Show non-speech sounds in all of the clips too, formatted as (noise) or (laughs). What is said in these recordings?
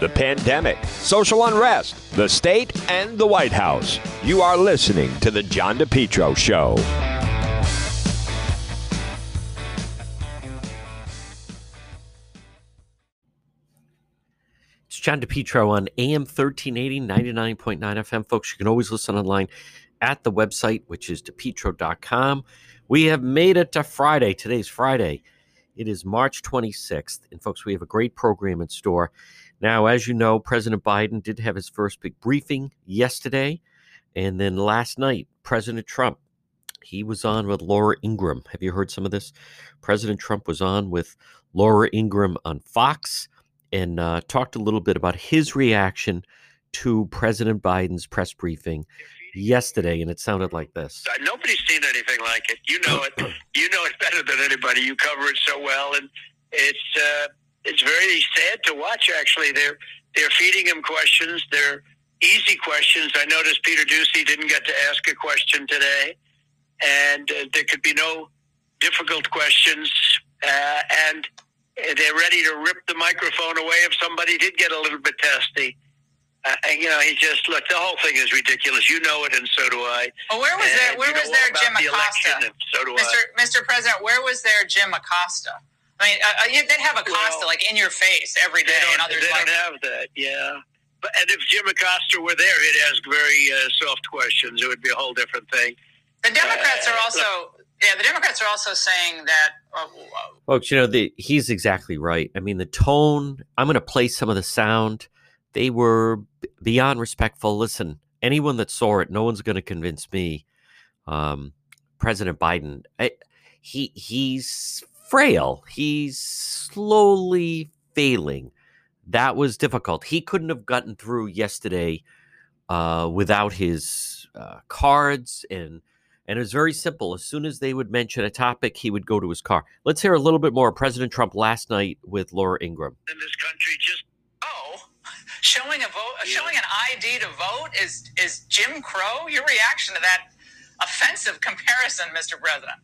the pandemic, social unrest, the state, and the White House. You are listening to The John DePetro Show. It's John DePetro on AM 1380, 99.9 FM. Folks, you can always listen online at the website, which is depetro.com. We have made it to Friday. Today's Friday. It is March 26th. And, folks, we have a great program in store. Now, as you know, President Biden did have his first big briefing yesterday. And then last night, President Trump, he was on with Laura Ingraham. Have you heard some of this? President Trump was on with Laura Ingraham on Fox and uh, talked a little bit about his reaction to President Biden's press briefing yesterday, and it sounded like this. Nobody's seen anything like it. You know it. (clears throat) you know it better than anybody. You cover it so well, and it's uh, it's very sad to watch. Actually, they're they're feeding him questions. They're easy questions. I noticed Peter Doocy didn't get to ask a question today, and uh, there could be no difficult questions. Uh, and they're ready to rip the microphone away if somebody did get a little bit testy. Uh, and, you know, he just look. The whole thing is ridiculous. You know it, and so do I. Well, where was and there? Where was there Jim about the Acosta, election, so do Mr. I. Mr. President? Where was there Jim Acosta? I mean, uh, you- they'd have Acosta Well, like in your face every day, They and don't, others they like. don't have that. Yeah. But, and if Jim Acosta were there, he'd ask very uh, soft questions. It would be a whole different thing. the Democrats uh, are also. Yeah, the Democrats are also saying that. Uh, Folks, you know, the, he's exactly right. I mean, the tone, I'm going to play some of the sound. They were beyond respectful. Listen, anyone that saw it, no one's going to convince me. Um, President Biden, I, he he's frail. He's slowly failing. That was difficult. He couldn't have gotten through yesterday uh, without his uh, cards and and it was very simple. As soon as they would mention a topic, he would go to his car. Let's hear a little bit more President Trump last night with Laura Ingraham. In this country, just oh, (laughs) showing a vote, showing an ID to vote is is Jim Crow. Your reaction to that offensive comparison, Mr. President?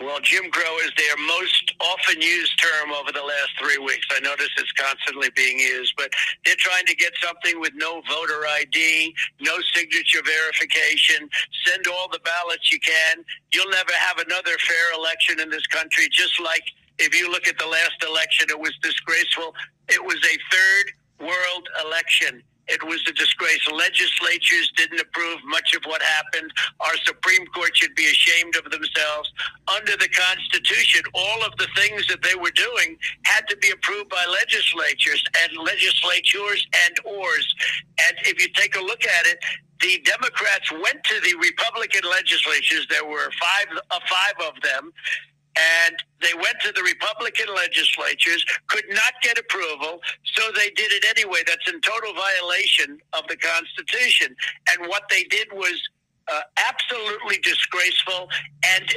Well, Jim Crow is their most often used term over the last three weeks. I notice it's constantly being used, but they're trying to get something with no voter ID, no signature verification, send all the ballots you can. You'll never have another fair election in this country, just like if you look at the last election, it was disgraceful. It was a third world election. It was a disgrace. Legislatures didn't approve much of what happened. Our Supreme Court should be ashamed of themselves. Under the Constitution, all of the things that they were doing had to be approved by legislatures and legislatures and ors. And if you take a look at it, the Democrats went to the Republican legislatures. There were five, uh, five of them, and they went to the Republican legislatures, could not get approval, so they did it anyway. That's in total violation of the Constitution. And what they did was uh, absolutely disgraceful. And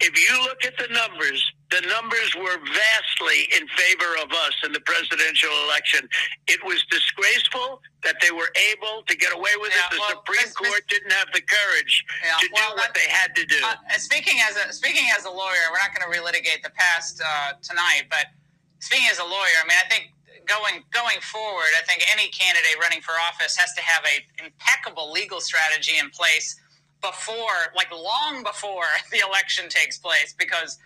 if you look at the numbers, the numbers were vastly in favor of us in the presidential election. It was disgraceful that they were able to get away with Yeah, it. The well, Supreme Miss- Court didn't have the courage Yeah, to well, do what they had to do. Uh, speaking as a speaking as a lawyer, we're not going to relitigate the past uh, tonight, but speaking as a lawyer, I mean, I think going going forward, I think any candidate running for office has to have a impeccable legal strategy in place before, like long before (laughs) the election takes place, because uh,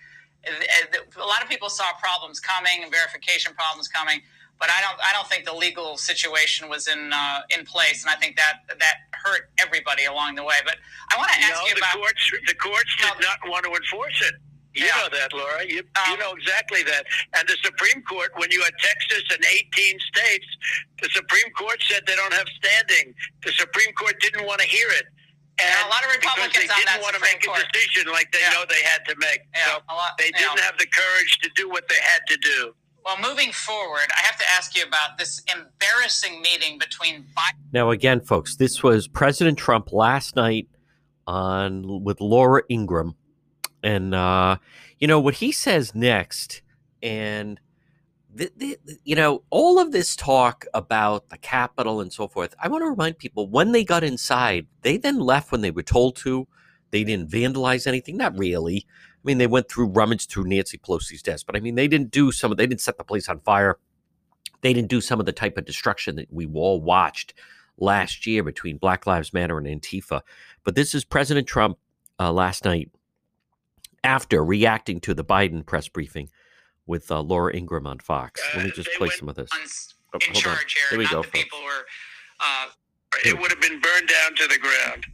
a lot of people saw problems coming and verification problems coming. But I don't. I don't think the legal situation was in uh, in place, and I think that that hurt everybody along the way. But I want to ask no, you the about. courts the courts No. did not want to enforce it. You Yeah. know that, Laura. You, you Um, know exactly that. And the Supreme Court, when you had Texas and 18 states, the Supreme Court said they don't have standing. The Supreme Court didn't want to hear it. And Yeah, a lot of Republicans because they that didn't want to Supreme make Court. a decision like they Yeah. know they had to make. Yeah, so a lot- they didn't know. have the courage to do what they had to do. Well, moving forward, I have to ask you about this embarrassing meeting between Biden. Now, again, folks, this was President Trump last night on with Laura Ingraham, and uh, you know what he says next, and the, the, you know all of this talk about the Capitol and so forth. I want to remind people when they got inside, they then left when they were told to. They didn't vandalize anything, not really. I mean, they went through rummaged through Nancy Pelosi's desk, but I mean, they didn't do some of. They didn't set the place on fire. they didn't do some of the type of destruction that we all watched last year between Black Lives Matter and Antifa. But this is President Trump uh, last night after reacting to the Biden press briefing with uh, Laura Ingraham on Fox. Let me Uh, just they play some of this. on Oh, in hold on. charge here, Here we not go, the folks. people who are. Uh, It would have been burned down to the ground.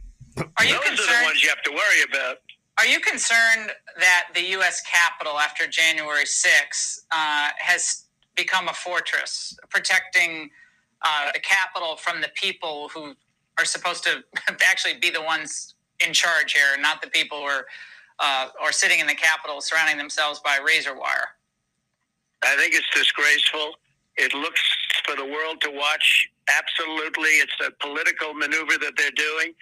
are you (coughs) Those are the concerned? ones you have to worry about. Are you concerned that the U.S. Capitol, after January 6th, uh, has become a fortress, protecting uh, the Capitol from the people who are supposed to (laughs) actually be the ones in charge here, not the people who are, uh, are sitting in the Capitol surrounding themselves by razor wire? I think it's disgraceful. It looks for the world to watch. Absolutely, it's a political maneuver that they're doing.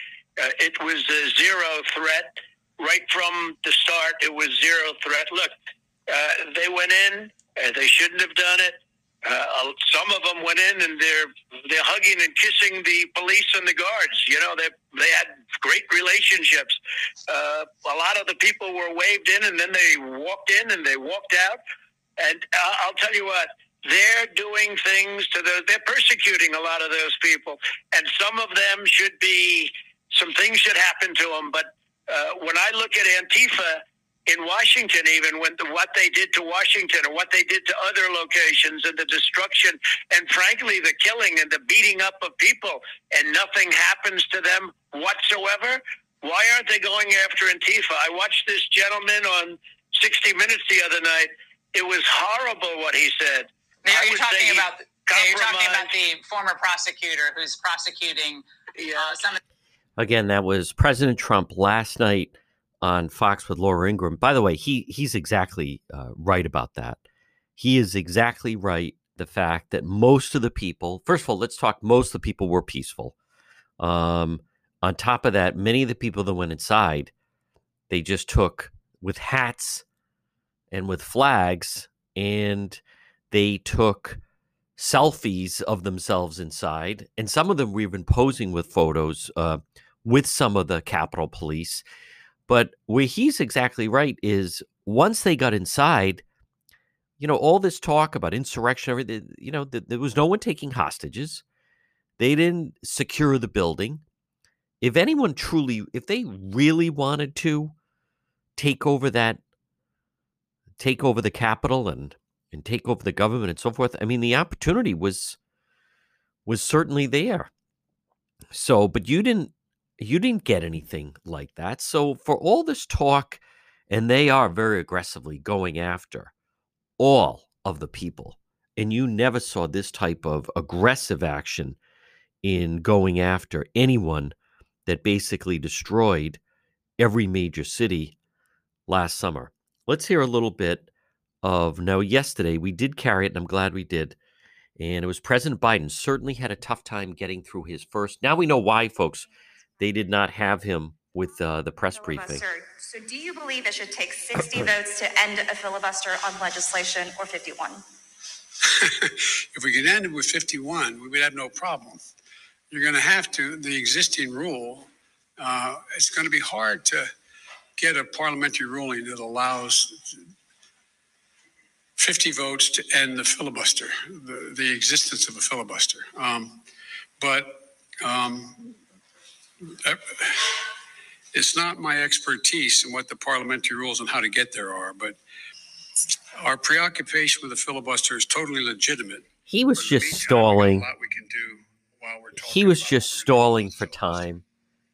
Uh, it was a zero threat right from the start. It was zero threat. Look, uh, they went in. Uh, they shouldn't have done it. Uh, some of them went in and they're they're hugging and kissing the police and the guards. You know, they they had great relationships. Uh, a lot of the people were waved in, and then they walked in and they walked out. And I'll tell you what, they're doing things to those. They're persecuting a lot of those people, and some of them should be. Some things should happen to them. But uh, when I look at Antifa in Washington, even when the, what they did to Washington and what they did to other locations and the destruction and frankly the killing and the beating up of people, and nothing happens to them whatsoever. Why aren't they going after Antifa? I watched this gentleman on 60 Minutes the other night. It was horrible what he said. Now, I you're talking he about now you're talking about the former prosecutor who's prosecuting Yeah. uh, some Again, that was President Trump last night on Fox with Laura Ingraham. By the way, he he's exactly uh, right about that. He is exactly right. The fact that most of the people, first of all, let's talk. Most of the people were peaceful. Um, on top of that, many of the people that went inside, they just took with hats and with flags, and they took selfies of themselves inside, and some of them were even posing with photos uh, with some of the Capitol Police. But where he's exactly right is once they got inside, you know, all this talk about insurrection, everything, you know, th- there was no one taking hostages. They didn't secure the building. If anyone truly, if they really wanted to take over that, take over the capital and and take over the government and so forth, I mean, the opportunity was was certainly there. So, but you didn't you didn't get anything like that. So, for all this talk, and they are very aggressively going after all of the people, and you never saw this type of aggressive action in going after anyone that basically destroyed every major city last summer. Let's hear a little bit of no. Yesterday, we did carry it, and I'm glad we did. And it was President Biden certainly had a tough time getting through his first. Now we know why, folks. They did not have him with uh, the press briefing. So do you believe it should take 60 (clears throat) votes to end a filibuster on legislation or 51? (laughs) if we could end it with 51, we would have no problem. You're going to have to, the existing rule, uh, it's going to be hard to get a parliamentary ruling that allows 50 votes to end the filibuster, the, the existence of a filibuster. Um, but um, it's not my expertise in what the parliamentary rules and how to get there are, but our preoccupation with the filibuster is totally legitimate. He was But in the just meantime, stalling. We can do while we're talking He was just stalling for time.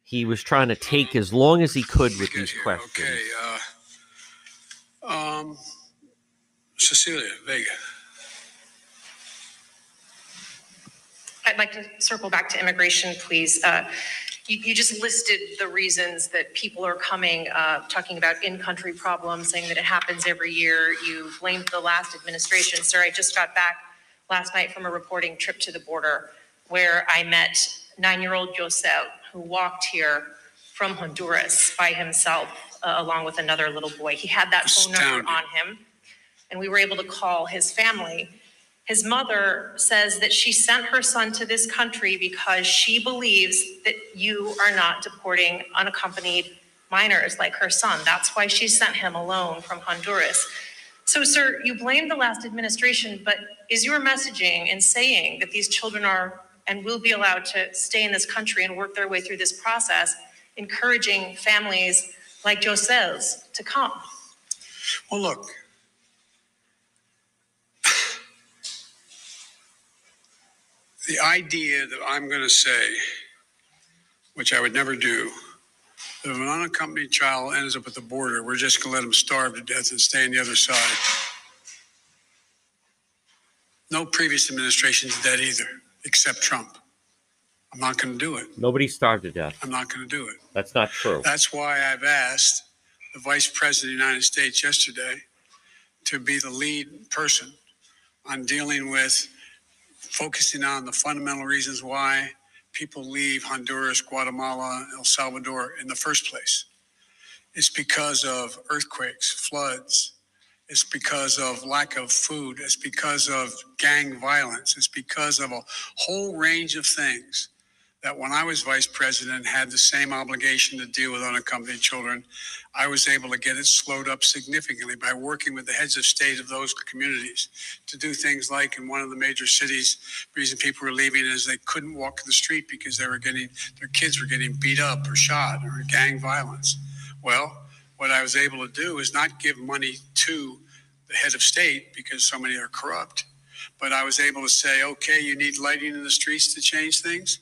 He was trying to take as long as he could with these here. questions. Okay. Uh, um, Cecilia Vega. I'd like to circle back to immigration, please. Uh, You, you just listed the reasons that people are coming, uh, talking about in-country problems, saying that it happens every year. You blamed the last administration. Sir, I just got back last night from a reporting trip to the border where I met nine-year-old Josel, who walked here from Honduras by himself, uh, along with another little boy. He had that phone number on him, and we were able to call his family. His mother says that she sent her son to this country because she believes that you are not deporting unaccompanied minors like her son. That's why she sent him alone from Honduras. So, sir, you blame the last administration, but is your messaging in saying that these children are and will be allowed to stay in this country and work their way through this process, encouraging families like Josel's to come? Well, look. The idea that I'm going to say, which I would never do, that if an unaccompanied child ends up at the border, we're just going to let them starve to death and stay on the other side. No previous administration did that either, except Trump. I'm not going to do it. Nobody starved to death. I'm not going to do it. That's not true. That's why I've asked the Vice President of the United States yesterday to be the lead person on dealing with focusing on the fundamental reasons why people leave Honduras, Guatemala, El Salvador in the first place. It's because of earthquakes, floods. It's because of lack of food. It's because of gang violence. It's because of a whole range of things that when I was vice president had the same obligation to deal with unaccompanied children. I was able to get it slowed up significantly by working with the heads of state of those communities to do things like in one of the major cities, the reason people were leaving is they couldn't walk the street because they were getting their kids were getting beat up or shot or gang violence. Well, what I was able to do is not give money to the head of state because so many are corrupt, but I was able to say, okay, you need lighting in the streets to change things.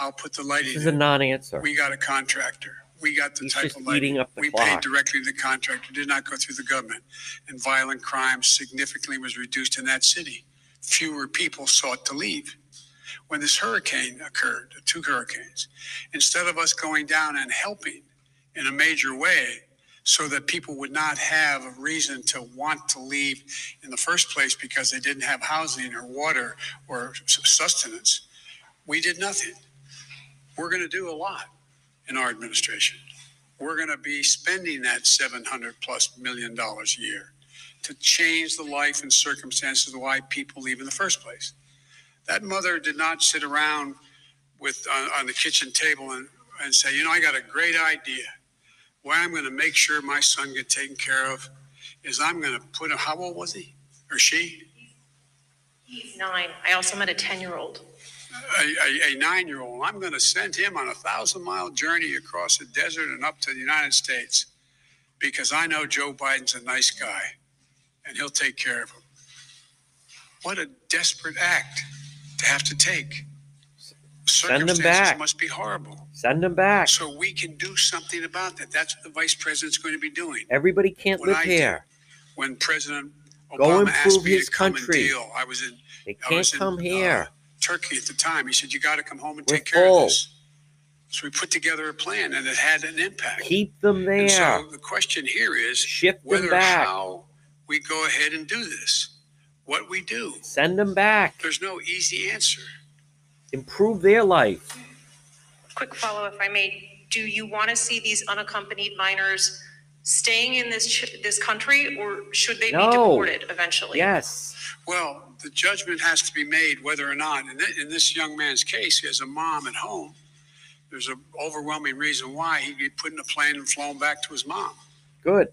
I'll put the lighting. This is a in. non-answer. We got a contractor. We got the He's type of lighting. eating up the we paid directly to the contractor, did not go through the government. And violent crime significantly was reduced in that city. Fewer people sought to leave. When this hurricane occurred, two hurricanes, instead of us going down and helping in a major way so that people would not have a reason to want to leave in the first place because they didn't have housing or water or sustenance, we did nothing. We're going to do a lot in our administration. We're going to be spending that 700 plus million dollars a year to change the life and circumstances of why people leave in the first place. That mother did not sit around with on, on the kitchen table and, and say, you know, I got a great idea. Why I'm going to make sure my son get taken care of is I'm going to put a, how old was he or she? He's nine. I also met a 10 year old. a, a, a nine-year-old. I'm going to send him on a thousand-mile journey across the desert and up to the United States because I know Joe Biden's a nice guy and he'll take care of him. What a desperate act to have to take. Send him back. must be horrible. Send them back. So we can do something about that. That's what the vice president's going to be doing. Everybody can't What live I do. here. When President Go Obama asked improve me his to come country. and deal, I was in They I can't was in, come uh, here. Turkey at the time. He said, You got to come home and We're take care full. of this. So we put together a plan and it had an impact. Keep them And there. so the question here is Shift them whether back. how we go ahead and do this, what we do. Send them back. There's no easy answer. Improve their life. Quick follow, if I may. Do you want to see these unaccompanied minors staying in this, ch- this country or should they be deported eventually? Yes. Well, the judgment has to be made whether or not, in, thi- in this young man's case, he has a mom at home. There's an overwhelming reason why he'd be put in a plane and flown back to his mom. Good.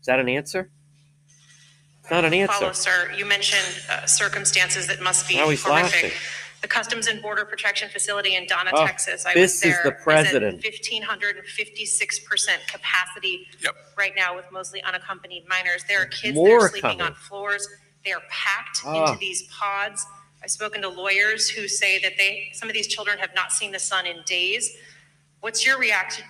Is that an answer? It's not an answer. Follow, answer. sir. You mentioned uh, circumstances that must be Now he's horrific. laughing. The Customs and Border Protection Facility in Donna, Oh, Texas. I this was is there. the president. Fifteen hundred and fifty-six percent capacity Yep. right now with mostly unaccompanied minors. There are kids More that are sleeping coming. on floors. They are packed Ah. into these pods. I've spoken to lawyers who say that they, some of these children have not seen the sun in days. What's your reaction?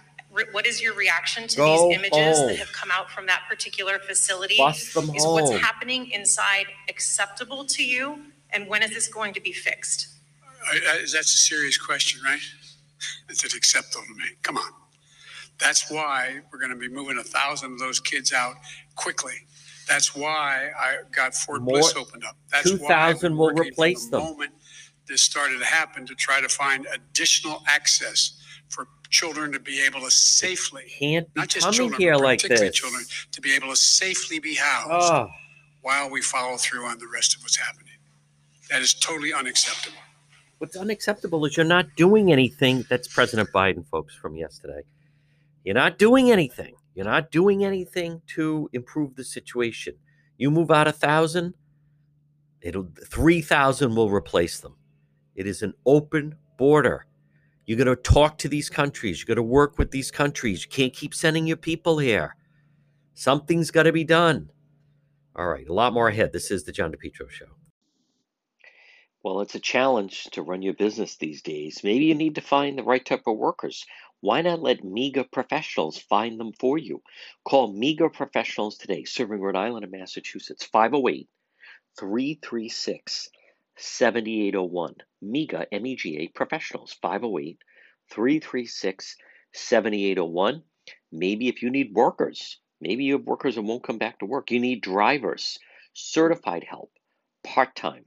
What is your reaction to Go these images home. that have come out from that particular facility? Them Is what's home. happening inside acceptable to you? And when is this going to be fixed? That's a serious question, right? Is it acceptable to me? Come on. That's why we're going to be moving a thousand of those kids out quickly. That's why I got Fort More- Bliss opened up. That's why 2,000 we're will replace the them. Moment this started to happen to try to find additional access for children to be able to safely, Can't be not just coming children, here like this. children, to be able to safely be housed Oh, while we follow through on the rest of what's happening. That is totally unacceptable. What's unacceptable is you're not doing anything. That's President Biden, folks, from yesterday. You're not doing anything. You're not doing anything to improve the situation. You move out a thousand, it'll three thousand will replace them. It is an open border. You got to talk to these countries. You got to work with these countries. You can't keep sending your people here. Something's got to be done. All right, a lot more ahead. This is the John DePetro Show. Well, it's a challenge to run your business these days. Maybe you need to find the right type of workers. Why not let MEGA professionals find them for you? Call MEGA professionals today, serving Rhode Island and Massachusetts, 508 336 7801. MEGA, M E G A professionals, 508 336 7801. Maybe if you need workers, maybe you have workers that won't come back to work, you need drivers, certified help, part time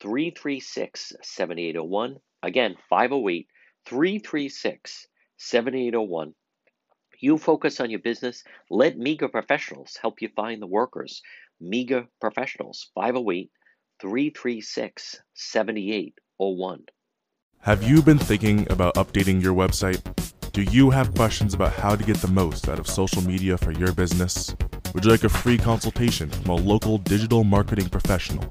336 7801. Again, 508 336 7801. You focus on your business. Let MEGA professionals help you find the workers. MEGA professionals, 508 336 7801. Have you been thinking about updating your website? Do you have questions about how to get the most out of social media for your business? Would you like a free consultation from a local digital marketing professional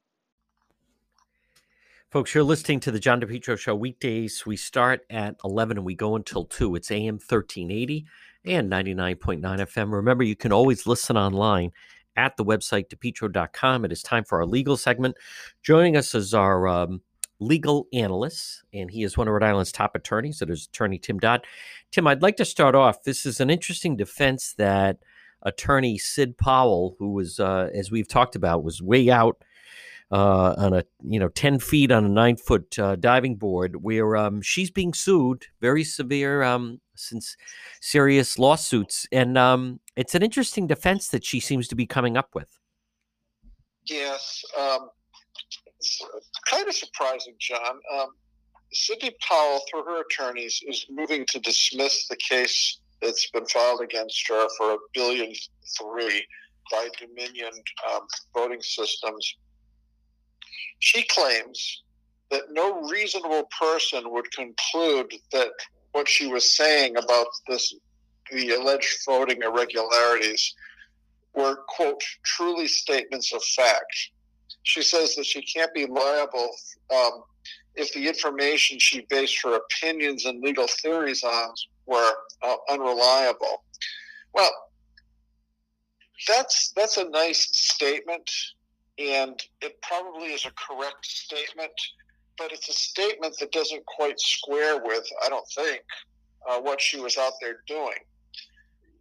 Folks, you're listening to the John DePetro Show weekdays. We start at 11 and we go until 2. It's AM 1380 and 99.9 FM. Remember, you can always listen online at the website, depetro.com. It is time for our legal segment. Joining us is our um, legal analyst, and he is one of Rhode Island's top attorneys. That is Attorney Tim Dodd. Tim, I'd like to start off. This is an interesting defense that attorney Sid Powell, who was, uh, as we've talked about, was way out uh, on a you know ten feet on a nine foot uh, diving board, where um, she's being sued, very severe, um, since serious lawsuits, and um, it's an interesting defense that she seems to be coming up with. Yes, um, kind of surprising, John. Um, Sidney Powell, through her attorneys, is moving to dismiss the case that's been filed against her for a billion three by Dominion um, voting systems. She claims that no reasonable person would conclude that what she was saying about this, the alleged voting irregularities, were quote truly statements of fact she says that she can't be liable um, if the information she based her opinions and legal theories on were uh, unreliable. Well, that's that's a nice statement, and it probably is a correct statement, but it's a statement that doesn't quite square with, I don't think, uh, what she was out there doing.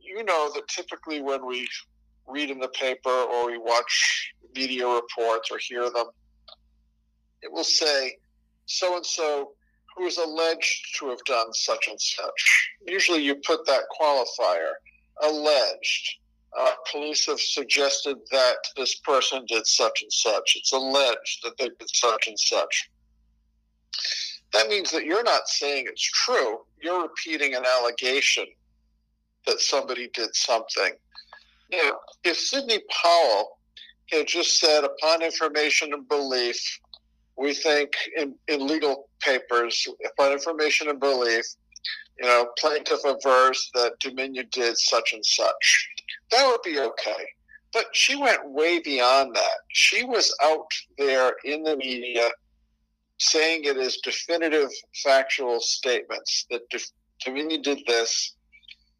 You know that typically when we read in the paper or we watch media reports or hear them, it will say so and so who is alleged to have done such and such. Usually you put that qualifier, alleged. Uh, police have suggested that this person did such and such. It's alleged that they did such and such. That means that you're not saying it's true. You're repeating an allegation that somebody did something. If Sidney Powell had just said, upon information and belief, we think in, in legal papers, upon information and belief, you know, plaintiff avers that Dominion did such and such. That would be okay. But she went way beyond that. She was out there in the media saying it is definitive factual statements that Dominion did this.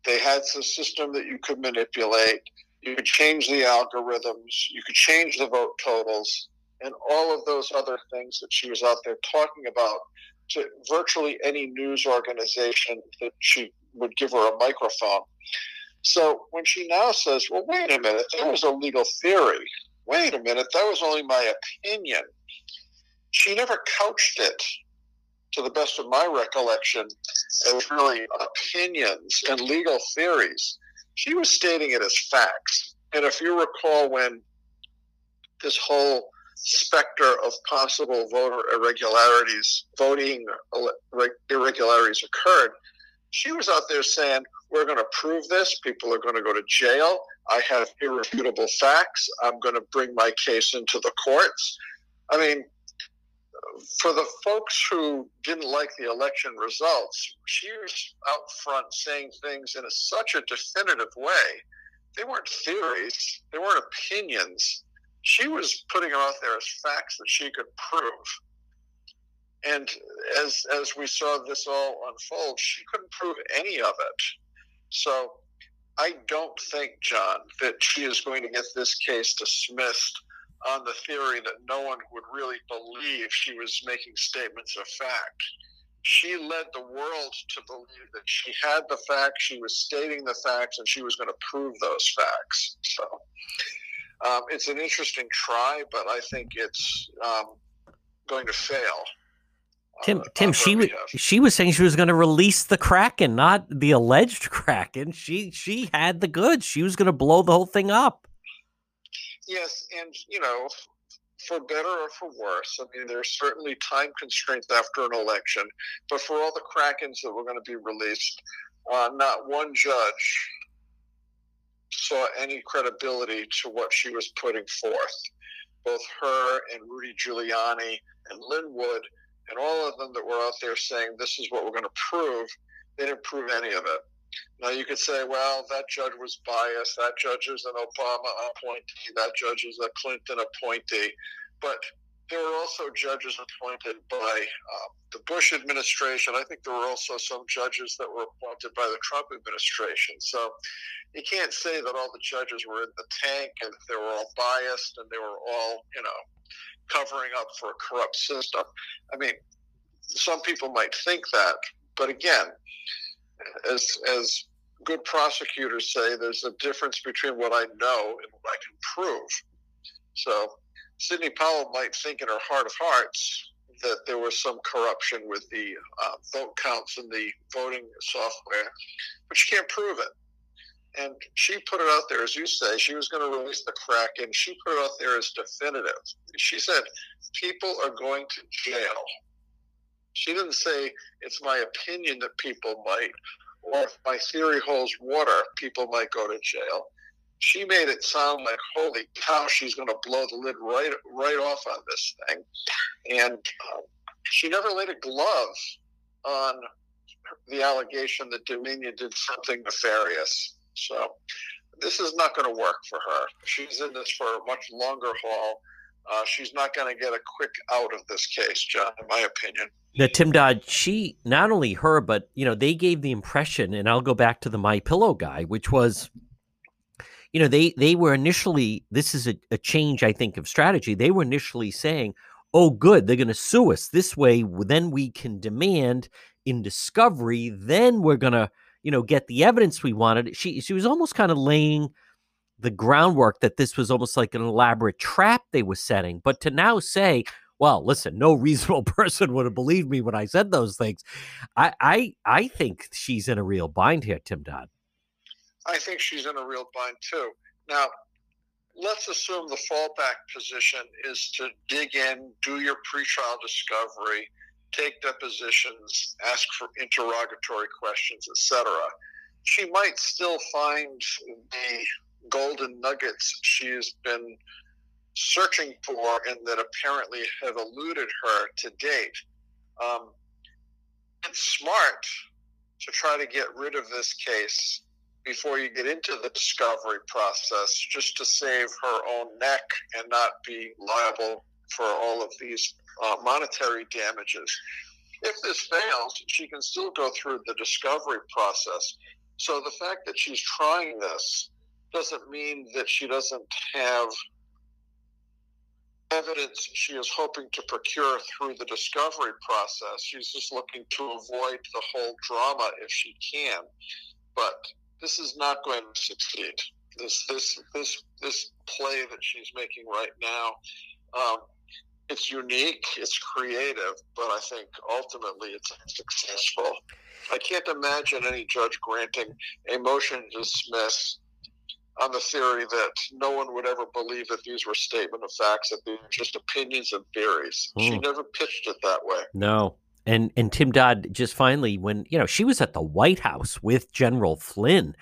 They had a system that you could manipulate. You could change the algorithms. You could change the vote totals and all of those other things that she was out there talking about to virtually any news organization that she would give her a microphone. So when she now says, well, wait a minute, that was a legal theory. Wait a minute, that was only my opinion. She never couched it, to the best of my recollection, as really opinions and legal theories. She was stating it as facts. And if you recall when this whole specter of possible voter irregularities, voting irregularities occurred, she was out there saying, We're going to prove this. People are going to go to jail. I have irrefutable facts. I'm going to bring my case into the courts. I mean, for the folks who didn't like the election results, she was out front saying things in a, such a definitive way. They weren't theories, they weren't opinions she was putting them out there as facts that she could prove. And as as we saw this all unfold, she couldn't prove any of it. So I don't think, John, that she is going to get this case dismissed on the theory that no one would really believe she was making statements of fact. She led the world to believe that she had the facts, she was stating the facts, and she was going to prove those facts. So um, it's an interesting try, but I think it's um, going to fail. Tim, uh, Tim, she was she was saying she was going to release the Kraken, not the alleged (laughs) Kraken. She she had the goods. She was going to blow the whole thing up. Yes, and you know, for better or for worse, I mean, there's certainly time constraints after an election. But for all the Krakens that were going to be released, uh, not one judge saw any credibility to what she was putting forth. Both her and Rudy Giuliani and Lin Wood and all of them that were out there saying this is what we're going to prove, they didn't prove any of it. Now you could say, well, that judge was biased. That judge is an Obama appointee. That judge is a Clinton appointee. But there were also judges appointed by uh, the Bush administration. I think there were also some judges that were appointed by the Trump administration. So you can't say that all the judges were in the tank and they were all biased and they were all, you know, covering up for a corrupt system. I mean, some people might think that, but again, as as good prosecutors say, there's a difference between what I know and what I can prove. So Sidney Powell might think in her heart of hearts that there was some corruption with the uh, vote counts and the voting software, but she can't prove it. And she put it out there, as you say, she was going to release the crack, and She put it out there as definitive. She said, people are going to jail. She didn't say, it's my opinion that people might, or if my theory holds water, people might go to jail. She made it sound like, holy cow, she's going to blow the lid right, right off on this thing. And um, she never laid a glove on the allegation that Dominion did something nefarious. So this is not going to work for her. She's in this for a much longer haul. Uh, she's not going to get a quick out of this case, John, in my opinion. Now, Tim Dodd, she not only her, but you know, they gave the impression, and I'll go back to the My Pillow guy, which was, you know, they they were initially this is a, a change, I think, of strategy. They were initially saying, "Oh, good, they're going to sue us this way. Then we can demand in discovery. Then we're going to." you know, get the evidence we wanted. She she was almost kind of laying the groundwork that this was almost like an elaborate trap they were setting. But to now say, well, listen, no (laughs) reasonable person would have believed me when I said those things. I I, I think she's in a real bind here, Tim Dodd. I think she's in a real bind too. Now, let's assume the fallback position is to dig in, do your pretrial discovery, take depositions, ask for interrogatory questions, etc. She might still find the golden nuggets she has been searching for and that apparently have eluded her to date. Um, it's smart to try to get rid of this case before you get into the discovery process just to save her own neck and not be liable for all of these uh, monetary damages. If this fails, she can still go through the discovery process. So the fact that she's trying this doesn't mean that she doesn't have evidence she is hoping to procure through the discovery process. She's just looking to avoid the whole drama if she can. But this is not going to succeed. This this this this play that she's making right now, um, it's unique, it's creative, but I think ultimately it's unsuccessful. I can't imagine any judge granting a motion to dismiss on the theory that no one would ever believe that these were statement of facts, that these were just opinions and theories. Mm. She hmm. never pitched it that way. No. And and Tim Dodd just finally when you know she was at the White House with General Flynn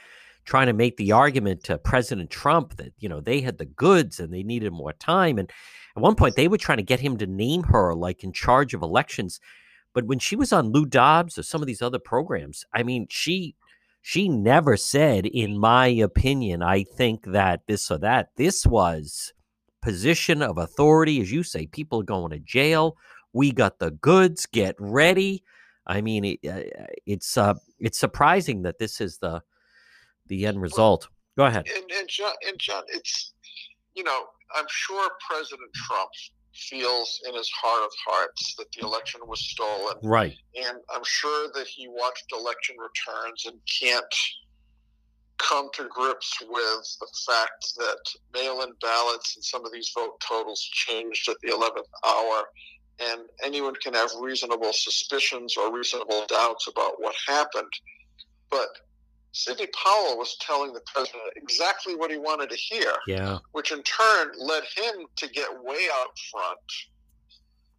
trying to make the argument to President Trump that you know they had the goods and they needed more time. And at one point they were trying to get him to name her like in charge of elections. But when she was on Lou Dobbs or some of these other programs I mean she she never said in my opinion I think that this or that. This was position of authority. As you say people are going to jail we got the goods get ready I mean it, uh, it's uh, it's surprising that this is the the end result. Go ahead. And, and, John, and John, it's you know, I'm sure President Trump feels in his heart of hearts that the election was stolen. Right. And I'm sure that he watched election returns and can't come to grips with the fact that mail-in ballots and some of these vote totals changed at the 11th hour and anyone can have reasonable suspicions or reasonable doubts about what happened but Sidney Powell was telling the president exactly what he wanted to hear. Yeah. Which in turn led him to get way out front,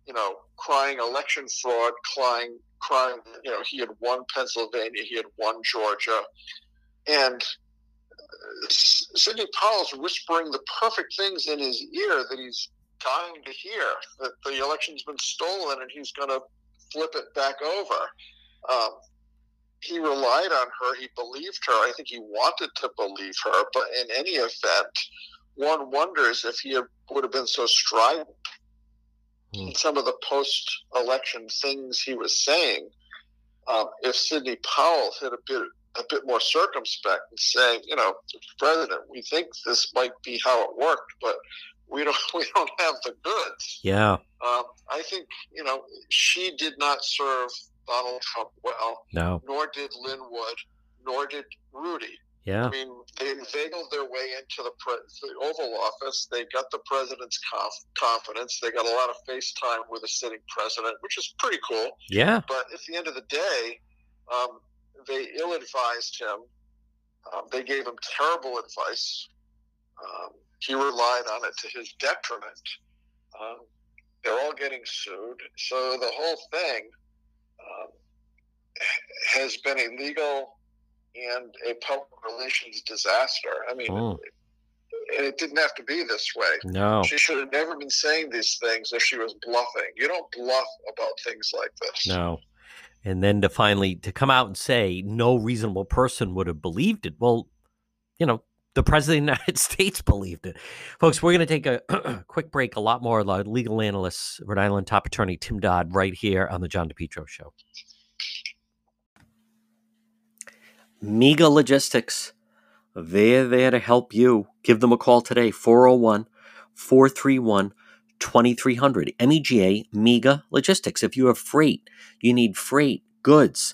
you know, crying election fraud, crying, crying, you know, he had won Pennsylvania, he had won Georgia. And uh, Sidney Powell's whispering the perfect things in his ear that he's dying to hear that the election's been stolen and he's going to flip it back over. Um, he relied on her. He believed her. I think he wanted to believe her. But in any event, one wonders if he would have been so strident mm. in some of the post-election things he was saying. Um, if Sidney Powell had a bit a bit more circumspect and saying, you know, President, we think this might be how it worked, but we don't (laughs) we don't have the goods. Yeah. Um, I think you know she did not serve Donald Trump well. No. Nor did Lin Wood, nor did Rudy. Yeah. I mean, they inveigled their way into the, pre- the Oval Office. They got the president's conf- confidence. They got a lot of face time with a sitting president, which is pretty cool. Yeah. But at the end of the day, um, they ill advised him. Um, they gave him terrible advice. Um, he relied on it to his detriment. Um, they're all getting sued. So the whole thing um, has been a legal and a public relations disaster. I mean, mm. and it didn't have to be this way. No. She should have never been saying these things if she was bluffing. You don't bluff about things like this. No. And then to finally to come out and say no reasonable person would have believed it. Well, you know, the president of the (laughs) United States believed it. Folks, we're going to take a (clears throat) quick break. A lot more legal analyst, Rhode Island top attorney Tim Dodd, right here on the John DePetro Show. MEGA Logistics, they're there to help you. Give them a call today, 401 431 2300. MEGA, MEGA Logistics. If you have freight, you need freight, goods,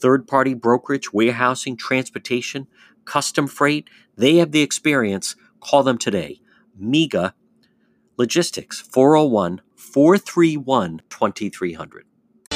third party brokerage, warehousing, transportation, custom freight. They have the experience. Call them today. MEGA Logistics, 401 431 2300.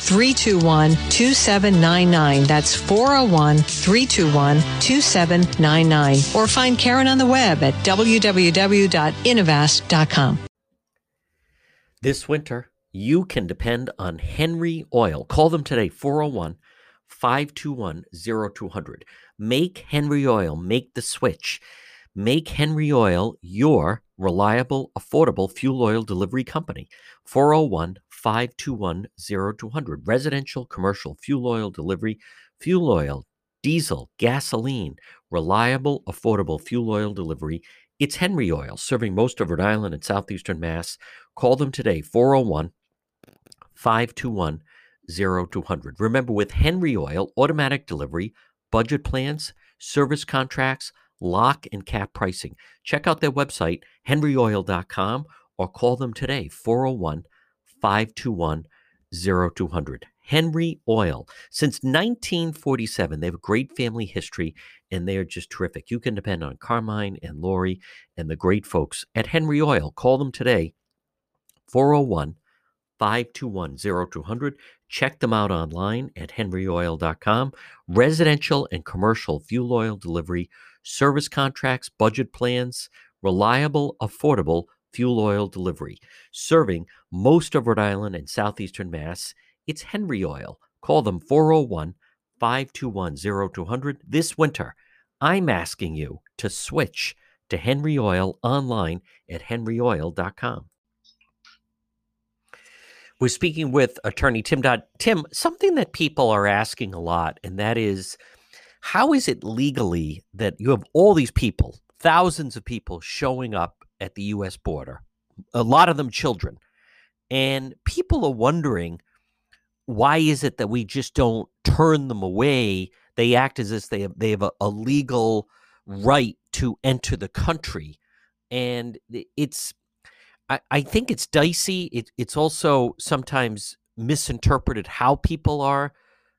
321 2799. That's 401 321 2799. Or find Karen on the web at www.innovast.com. This winter, you can depend on Henry Oil. Call them today, 401 521 0200. Make Henry Oil, make the switch. Make Henry Oil your reliable, affordable fuel oil delivery company. 401 521 0200. Residential, commercial fuel oil delivery, fuel oil, diesel, gasoline, reliable, affordable fuel oil delivery. It's Henry Oil, serving most of Rhode Island and southeastern Mass. Call them today, 401 521 0200. Remember, with Henry Oil, automatic delivery, budget plans, service contracts, lock and cap pricing. Check out their website, henryoil.com, or call them today, 401 521 0200. Henry Oil. Since 1947, they have a great family history and they are just terrific. You can depend on Carmine and Lori and the great folks at Henry Oil. Call them today, 401 521 0200. Check them out online at henryoil.com. Residential and commercial fuel oil delivery, service contracts, budget plans, reliable, affordable fuel oil delivery. Serving most of Rhode Island and southeastern Mass, it's Henry Oil. Call them 401 521 0200 this winter. I'm asking you to switch to Henry Oil online at henryoil.com. We're speaking with attorney Tim Dodd. Tim, something that people are asking a lot, and that is how is it legally that you have all these people, thousands of people showing up at the US border, a lot of them children. And people are wondering why is it that we just don't turn them away? They act as if they have, they have a, a legal right to enter the country. And it's, I, I think it's dicey. It, it's also sometimes misinterpreted how people are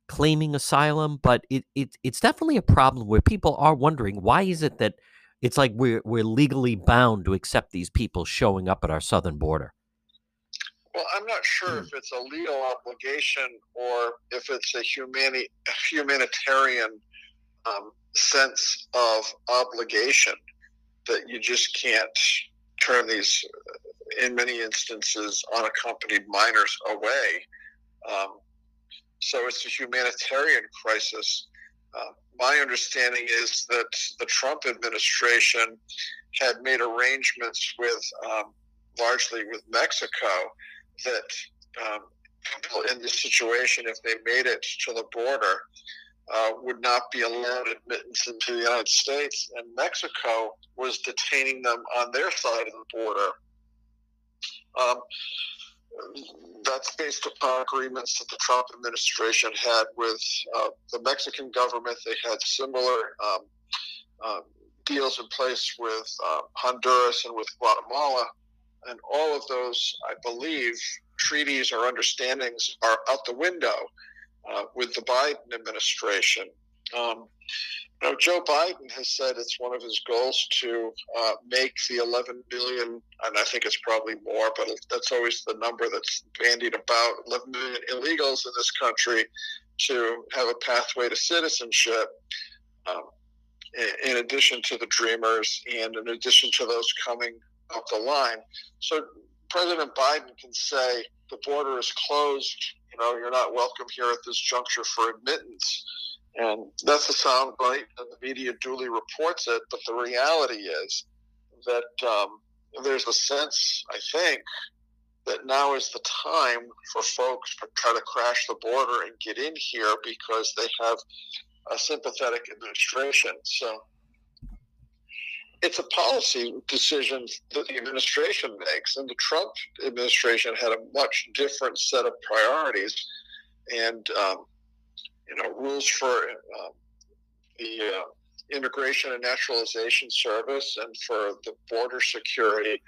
claiming asylum, but it, it it's definitely a problem where people are wondering why is it that it's like we're we're legally bound to accept these people showing up at our southern border. Well, I'm not sure if it's a legal obligation or if it's a humani- humanitarian um, sense of obligation that you just can't turn these, uh, in many instances, unaccompanied minors away. Um, so it's a humanitarian crisis. Uh, my understanding is that the Trump administration had made arrangements with, um, largely with Mexico, that um, people in this situation, if they made it to the border, uh, would not be allowed admittance into the United States, and Mexico was detaining them on their side of the border. Um, that's based upon agreements that the Trump administration had with uh, the Mexican government. They had similar um, uh, deals in place with uh, Honduras and with Guatemala. And all of those, I believe, treaties or understandings are out the window uh, with the Biden administration. Um, you know, Joe Biden has said it's one of his goals to uh, make the 11 billion, and I think it's probably more, but that's always the number that's bandied about 11 million illegals in this country to have a pathway to citizenship. um, in addition to the dreamers and in addition to those coming up the line. So President Biden can say the border is closed. You know, you're not welcome here at this juncture for admittance. And that's a soundbite, and the media duly reports it. But the reality is that um, there's a sense, I think, that now is the time for folks to try to crash the border and get in here because they have a sympathetic administration. So it's a policy decision that the administration makes, and the Trump administration had a much different set of priorities and um, you know rules for um, the uh, Immigration and Naturalization Service and for the border security.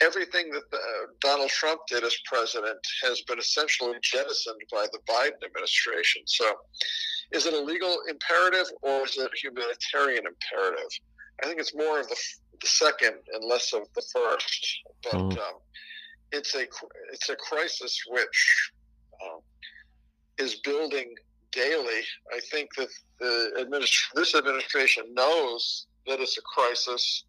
Everything that uh, Donald Trump did as president has been essentially jettisoned by the Biden administration. So, is it a legal imperative or is it a humanitarian imperative? I think it's more of the, the second and less of the first. But mm. um, it's a it's a crisis which um, is building daily. I think that the administ- this administration knows that it's a crisis.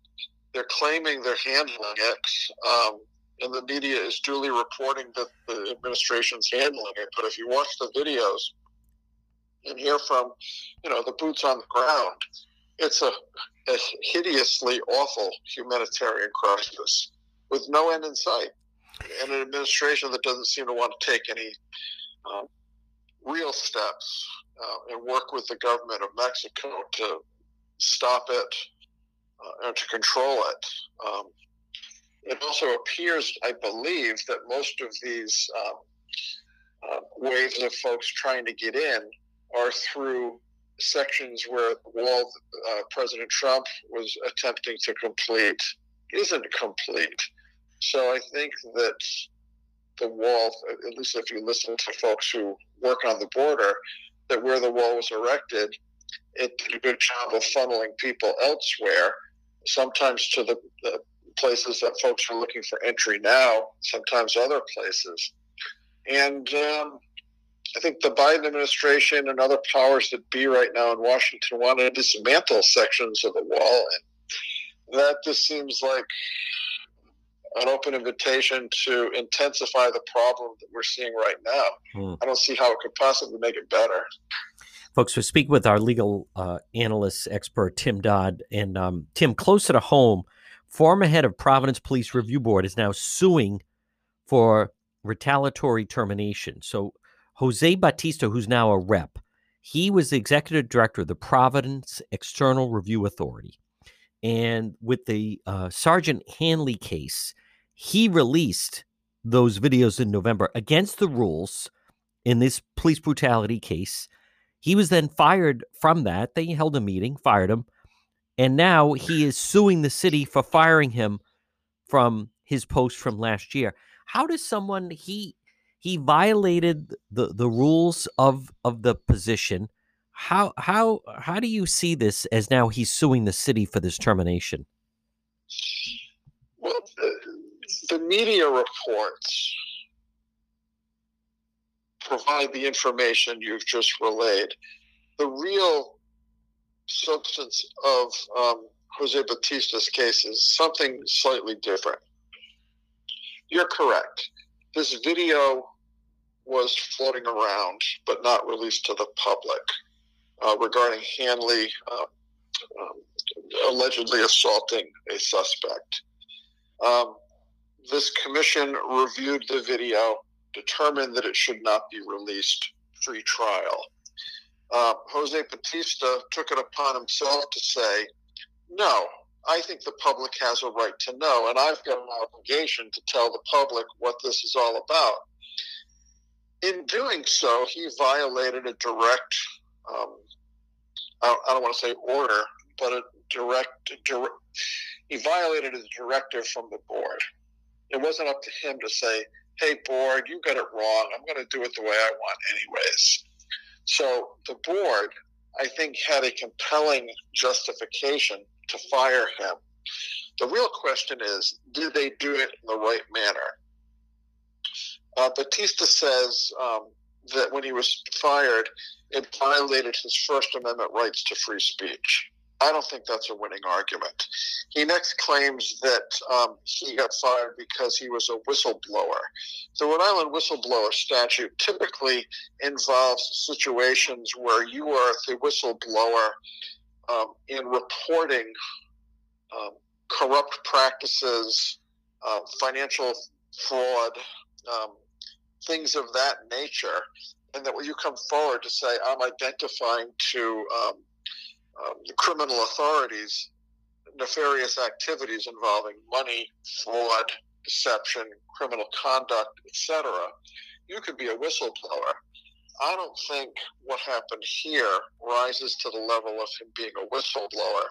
They're claiming they're handling it, um, and the media is duly reporting that the administration's handling it. But if you watch the videos and hear from, you know, the boots on the ground, it's a, a hideously awful humanitarian crisis with no end in sight, and an administration that doesn't seem to want to take any um, real steps uh, and work with the government of Mexico to stop it uh, and to control it. Um, it also appears, I believe, that most of these um, uh, waves of folks trying to get in are through sections where the wall uh, President Trump was attempting to complete isn't complete. So I think that the wall, at least if you listen to folks who work on the border, that where the wall was erected, it did a good job of funneling people elsewhere, sometimes to the, the places that folks are looking for entry now, sometimes other places. And um, I think the Biden administration and other powers that be right now in Washington want to dismantle sections of the wall. And that just seems like an open invitation to intensify the problem that we're seeing right now. Hmm. I don't see how it could possibly make it better. Folks, we speak with our legal uh, analyst expert, Tim Dodd. And um, Tim, closer to home, former head of Providence Police Review Board is now suing for retaliatory termination. So Jose Batista, who's now a rep, he was the executive director of the Providence External Review Authority. And with the uh, Sergeant Hanley case, he released those videos in November against the rules in this police brutality case. He was then fired from that. They held a meeting, fired him, and now he is suing the city for firing him from his post from last year. How does someone he he violated the the rules of of the position. How how how do you see this as now he's suing the city for this termination? Well, the, the media reports provide the information you've just relayed. The real substance of um, Jose Batista's case is something slightly different. You're correct this video was floating around, but not released to the public, uh, regarding Hanley uh, um, allegedly assaulting a suspect. Um, this commission reviewed the video, determined that it should not be released pre-trial. Uh, Jose Batista took it upon himself to say, no, I think the public has a right to know, and I've got an obligation to tell the public what this is all about. In doing so, he violated a direct, um, I, don't, I, don't, want to say order, but a direct, direct, he violated a directive from the board. It wasn't up to him to say, hey, board, you got it wrong. I'm going to do it the way I want, anyways. So the board, I think, had a compelling justification to fire him. The real question is, did they do it in the right manner? Uh, Batista says um, that when he was fired, it violated his First Amendment rights to free speech. I don't think that's a winning argument. He next claims that um, he got fired because he was a whistleblower. The Rhode Island whistleblower statute typically involves situations where you are the whistleblower um, in reporting um, corrupt practices, uh, financial fraud, um, things of that nature, and that when you come forward to say, I'm identifying to um, um, criminal authorities nefarious activities involving money, fraud, deception, criminal conduct, etc., you could be a whistleblower. I don't think what happened here rises to the level of him being a whistleblower.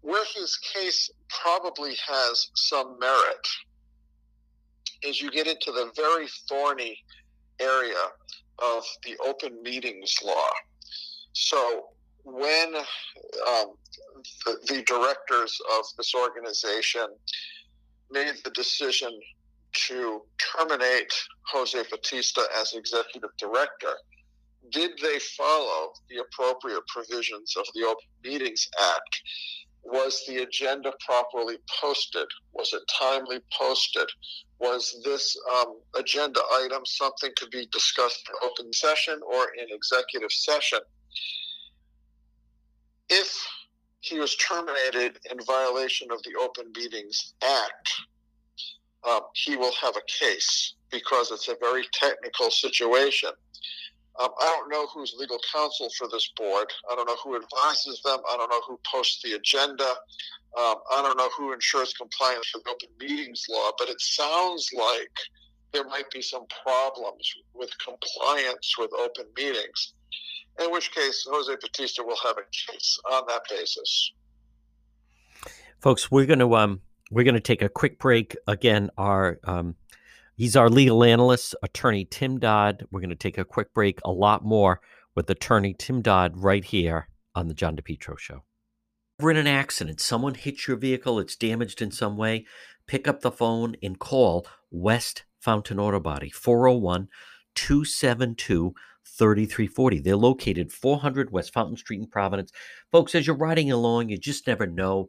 Where his case probably has some merit is you get into the very thorny area of the open meetings law. So when um, the, the directors of this organization made the decision to terminate Jose Batista as executive director, did they follow the appropriate provisions of the Open Meetings Act? Was the agenda properly posted? Was it timely posted? Was this um, agenda item something to be discussed in open session or in executive session? If he was terminated in violation of the Open Meetings Act, uh, he will have a case because it's a very technical situation. Um, I don't know who's legal counsel for this board. I don't know who advises them. I don't know who posts the agenda. Um, I don't know who ensures compliance with open meetings law, but it sounds like there might be some problems with compliance with open meetings in which case Jose Batista will have a case on that basis. Folks, we're going to um we're going to take a quick break. Again, our um, he's our legal analyst, attorney Tim Dodd. We're going to take a quick break. A lot more with attorney Tim Dodd right here on the John DePetro Show. We're in an accident. Someone hits your vehicle. It's damaged in some way. Pick up the phone and call West Fountain Auto Body 401 272 3340. They're located 400 West Fountain Street in Providence. Folks, as you're riding along, you just never know.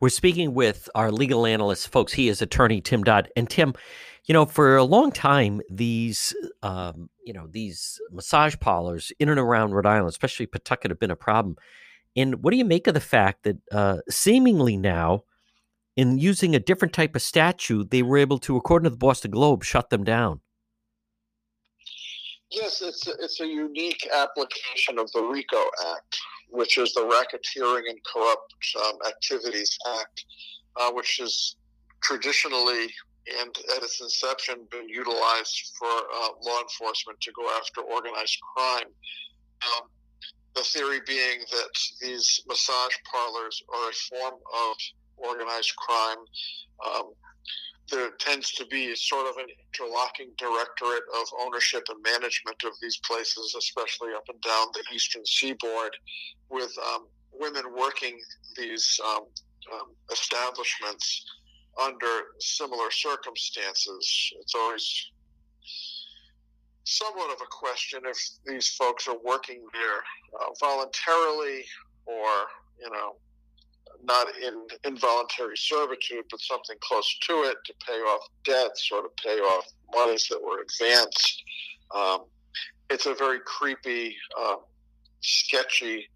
We're speaking with our legal analyst, folks. He is attorney Tim Dodd. And Tim, you know, for a long time, these, um, you know, these massage parlors in and around Rhode Island, especially Pawtucket, have been a problem. And what do you make of the fact that uh, seemingly now in using a different type of statute, they were able to, according to the Boston Globe, shut them down. Yes, it's a, it's a unique application of the RICO Act, which is the Racketeering and Corrupt um, Activities Act, uh, which is traditionally and at its inception been utilized for uh, law enforcement to go after organized crime. Um, the theory being that these massage parlors are a form of organized crime. Um, there tends to be sort of an interlocking directorate of ownership and management of these places, especially up and down the eastern seaboard, with um, women working these um, um establishments under similar circumstances. It's always somewhat of a question if these folks are working there uh, voluntarily or, you know, not in involuntary servitude, but something close to it to pay off debts or to pay off monies that were advanced. Um, it's a very creepy, uh, sketchy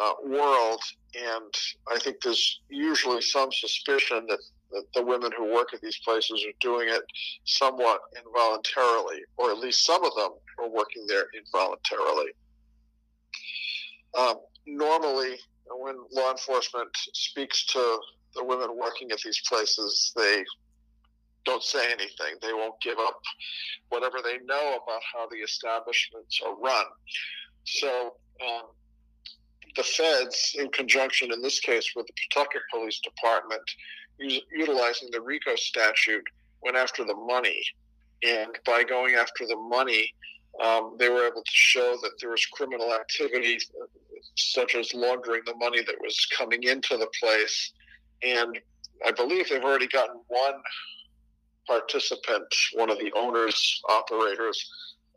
uh, world, and I think there's usually some suspicion that, that the women who work at these places are doing it somewhat involuntarily, or at least some of them are working there involuntarily. Um, normally, when law enforcement speaks to the women working at these places, they don't say anything. They won't give up whatever they know about how the establishments are run. So um, the feds, in conjunction in this case with the Pawtucket Police Department, utilizing the RICO statute, went after the money. And by going after the money, um, they were able to show that there was criminal activity, such as laundering the money that was coming into the place. And I believe they've already gotten one participant, one of the owners, operators,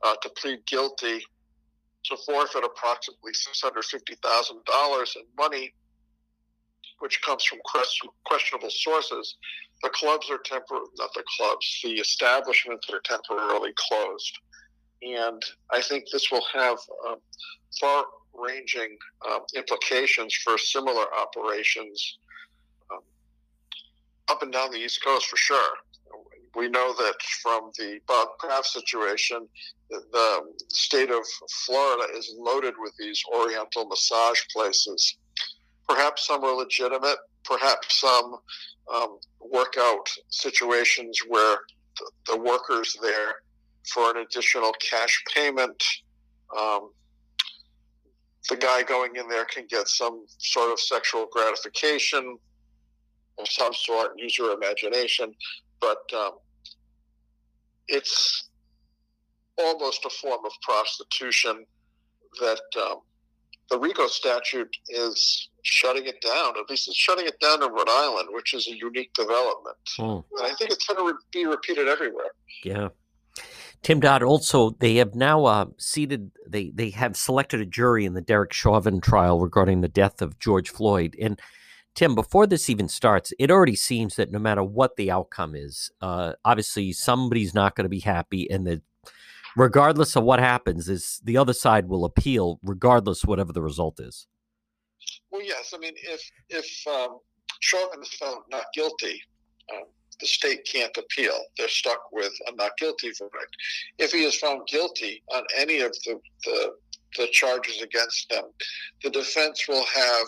uh, to plead guilty to forfeit approximately $650,000 in money, which comes from questionable sources. The clubs are temporary, not the clubs, the establishments are temporarily closed. And I think this will have um, far ranging um, implications for similar operations um, up and down the East Coast for sure. We know that from the Bob Kraft situation, the state of Florida is loaded with these Oriental massage places. Perhaps some are legitimate, perhaps some um, workout situations where the, the workers there for an additional cash payment. Um, the guy going in there can get some sort of sexual gratification of some sort, use your imagination, but um, it's almost a form of prostitution that um, the RICO statute is shutting it down. At least it's shutting it down in Rhode Island, which is a unique development. Hmm. And I think it's going to re- be repeated everywhere. Yeah. Tim Dodd, also, they have now uh, seated, they, they have selected a jury in the Derek Chauvin trial regarding the death of George Floyd. And Tim, before this even starts, it already seems that no matter what the outcome is, uh, obviously somebody's not going to be happy, and that regardless of what happens, is the other side will appeal, regardless whatever the result is. Well, yes. I mean, if if um, Chauvin is found not guilty, um, the state can't appeal. They're stuck with a not guilty verdict. If he is found guilty on any of the, the, the charges against them, the defense will have,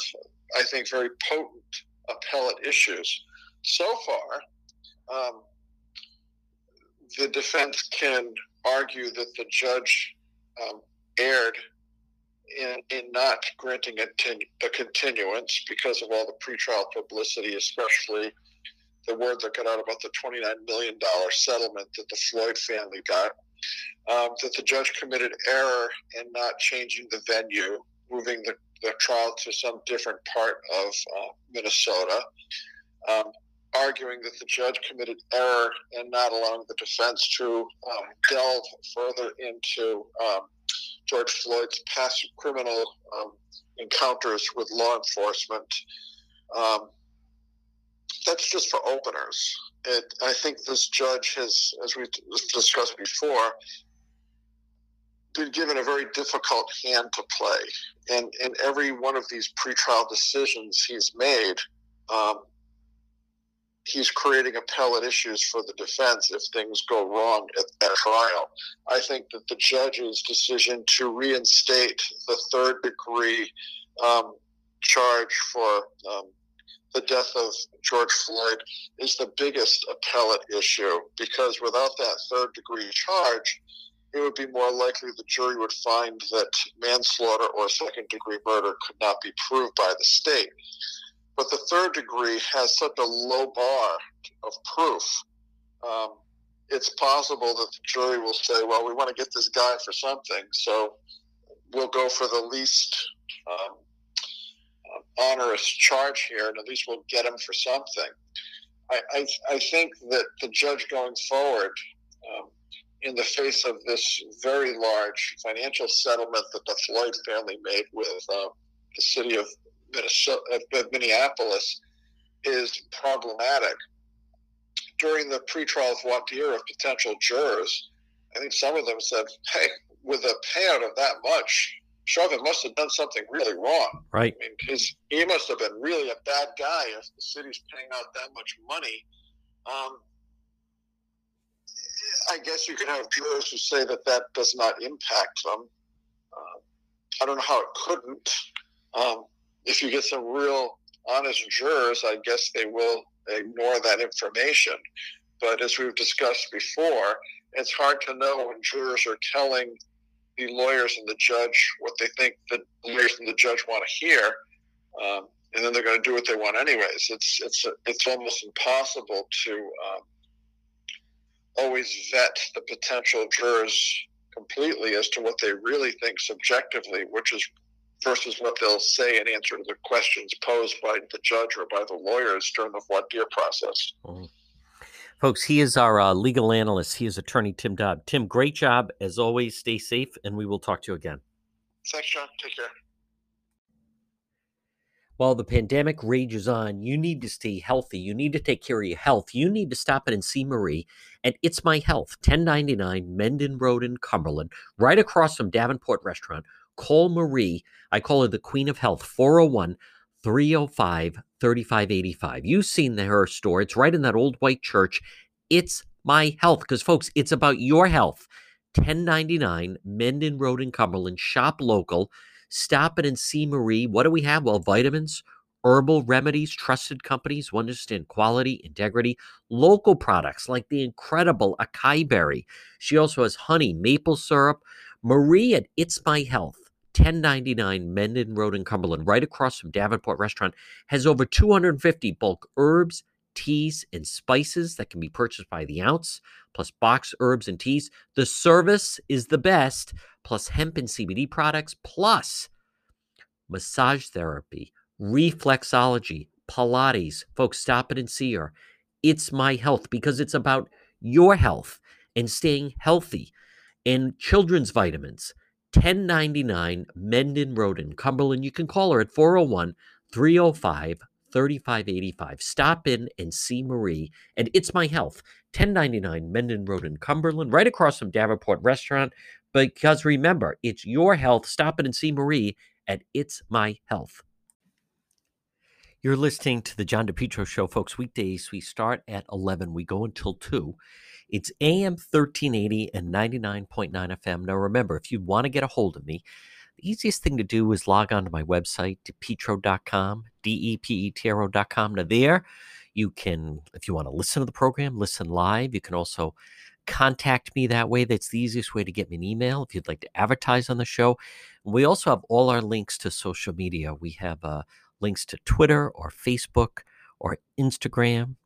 I think, very potent appellate issues. So far, um, the defense can argue that the judge um, erred in, in not granting a, ten, a continuance because of all the pretrial publicity, especially the word that got out about the $29 million settlement that the Floyd family got, um, that the judge committed error in not changing the venue, moving the, the trial to some different part of uh, Minnesota, um, arguing that the judge committed error in not allowing the defense to um, delve further into um, George Floyd's past criminal um, encounters with law enforcement. Um, that's just for openers. It, I think this judge has, as we discussed before, been given a very difficult hand to play. And in every one of these pretrial decisions he's made, um, he's creating appellate issues for the defense if things go wrong at trial. I think that the judge's decision to reinstate the third degree um, charge for um, the death of George Floyd is the biggest appellate issue because without that third degree charge, it would be more likely the jury would find that manslaughter or second degree murder could not be proved by the state. But the third degree has such a low bar of proof. Um, it's possible that the jury will say, well, we want to get this guy for something, so we'll go for the least um, onerous charge here, and at least we'll get him for something. I, I, I think that the judge going forward, um, in the face of this very large financial settlement that the Floyd family made with uh, the city of Minnesota, of Minneapolis, is problematic during the pretrial voir dire of potential jurors, I think some of them said, "Hey, with a payout of that much, Chauvin must have done something really wrong. Right. I mean, because he must have been really a bad guy if the city's paying out that much money." Um, I guess you could have jurors who say that that does not impact them. Uh, I don't know how it couldn't. Um, if you get some real honest jurors, I guess they will ignore that information. But as we've discussed before, it's hard to know when jurors are telling the lawyers and the judge what they think the lawyers and the judge want to hear, um, and then they're going to do what they want anyways. It's it's it's almost impossible to um, always vet the potential jurors completely as to what they really think subjectively, which is versus what they'll say in answer to the questions posed by the judge or by the lawyers during the voir dire process. Mm. Folks, he is our uh, legal analyst. He is attorney Tim Dodd. Tim, great job. As always, stay safe, and we will talk to you again. Thanks, John. Take care. While the pandemic rages on, you need to stay healthy. You need to take care of your health. You need to stop in and see Marie at It's My Health, 1099 Mendon Road in Cumberland, right across from Davenport Restaurant. Call Marie. I call her the Queen of Health, 401 305 3585. You've seen the, her store. It's right in that old white church. It's My Health, because, folks, it's about your health. 1099 Mendon Road in Cumberland. Shop local. Stop it and see Marie. What do we have? Well, vitamins, herbal remedies, trusted companies who understand quality, integrity, local products like the incredible acai berry. She also has honey, maple syrup. Marie at It's My Health, 1099 Mendon Road in Cumberland, right across from Davenport Restaurant, has over 250 bulk herbs, teas, and spices that can be purchased by the ounce, plus box herbs and teas. The service is the best, plus hemp and CBD products, plus massage therapy, reflexology, Pilates. Folks, stop it and see her. It's my health because it's about your health and staying healthy. And children's vitamins, 1099 Mendon Road in Cumberland. You can call her at 401 305 3585. Stop in and see Marie. And it's my health, 1099 Menden Road in Cumberland, right across from Davenport Restaurant. Because remember, it's your health. Stop in and see Marie at It's My Health. You're listening to the John DePetro Show, folks. Weekdays, we start at 11. We go until 2. It's AM 1380 and 99.9 FM. Now, remember, if you want to get a hold of me, the easiest thing to do is log on to my website, depetro.com, D-E-P-E-T-R-O.com. Now, there you can, if you want to listen to the program, listen live. You can also contact me that way. That's the easiest way to get me an email if you'd like to advertise on the show. We also have all our links to social media. We have uh, links to Twitter or Facebook or Instagram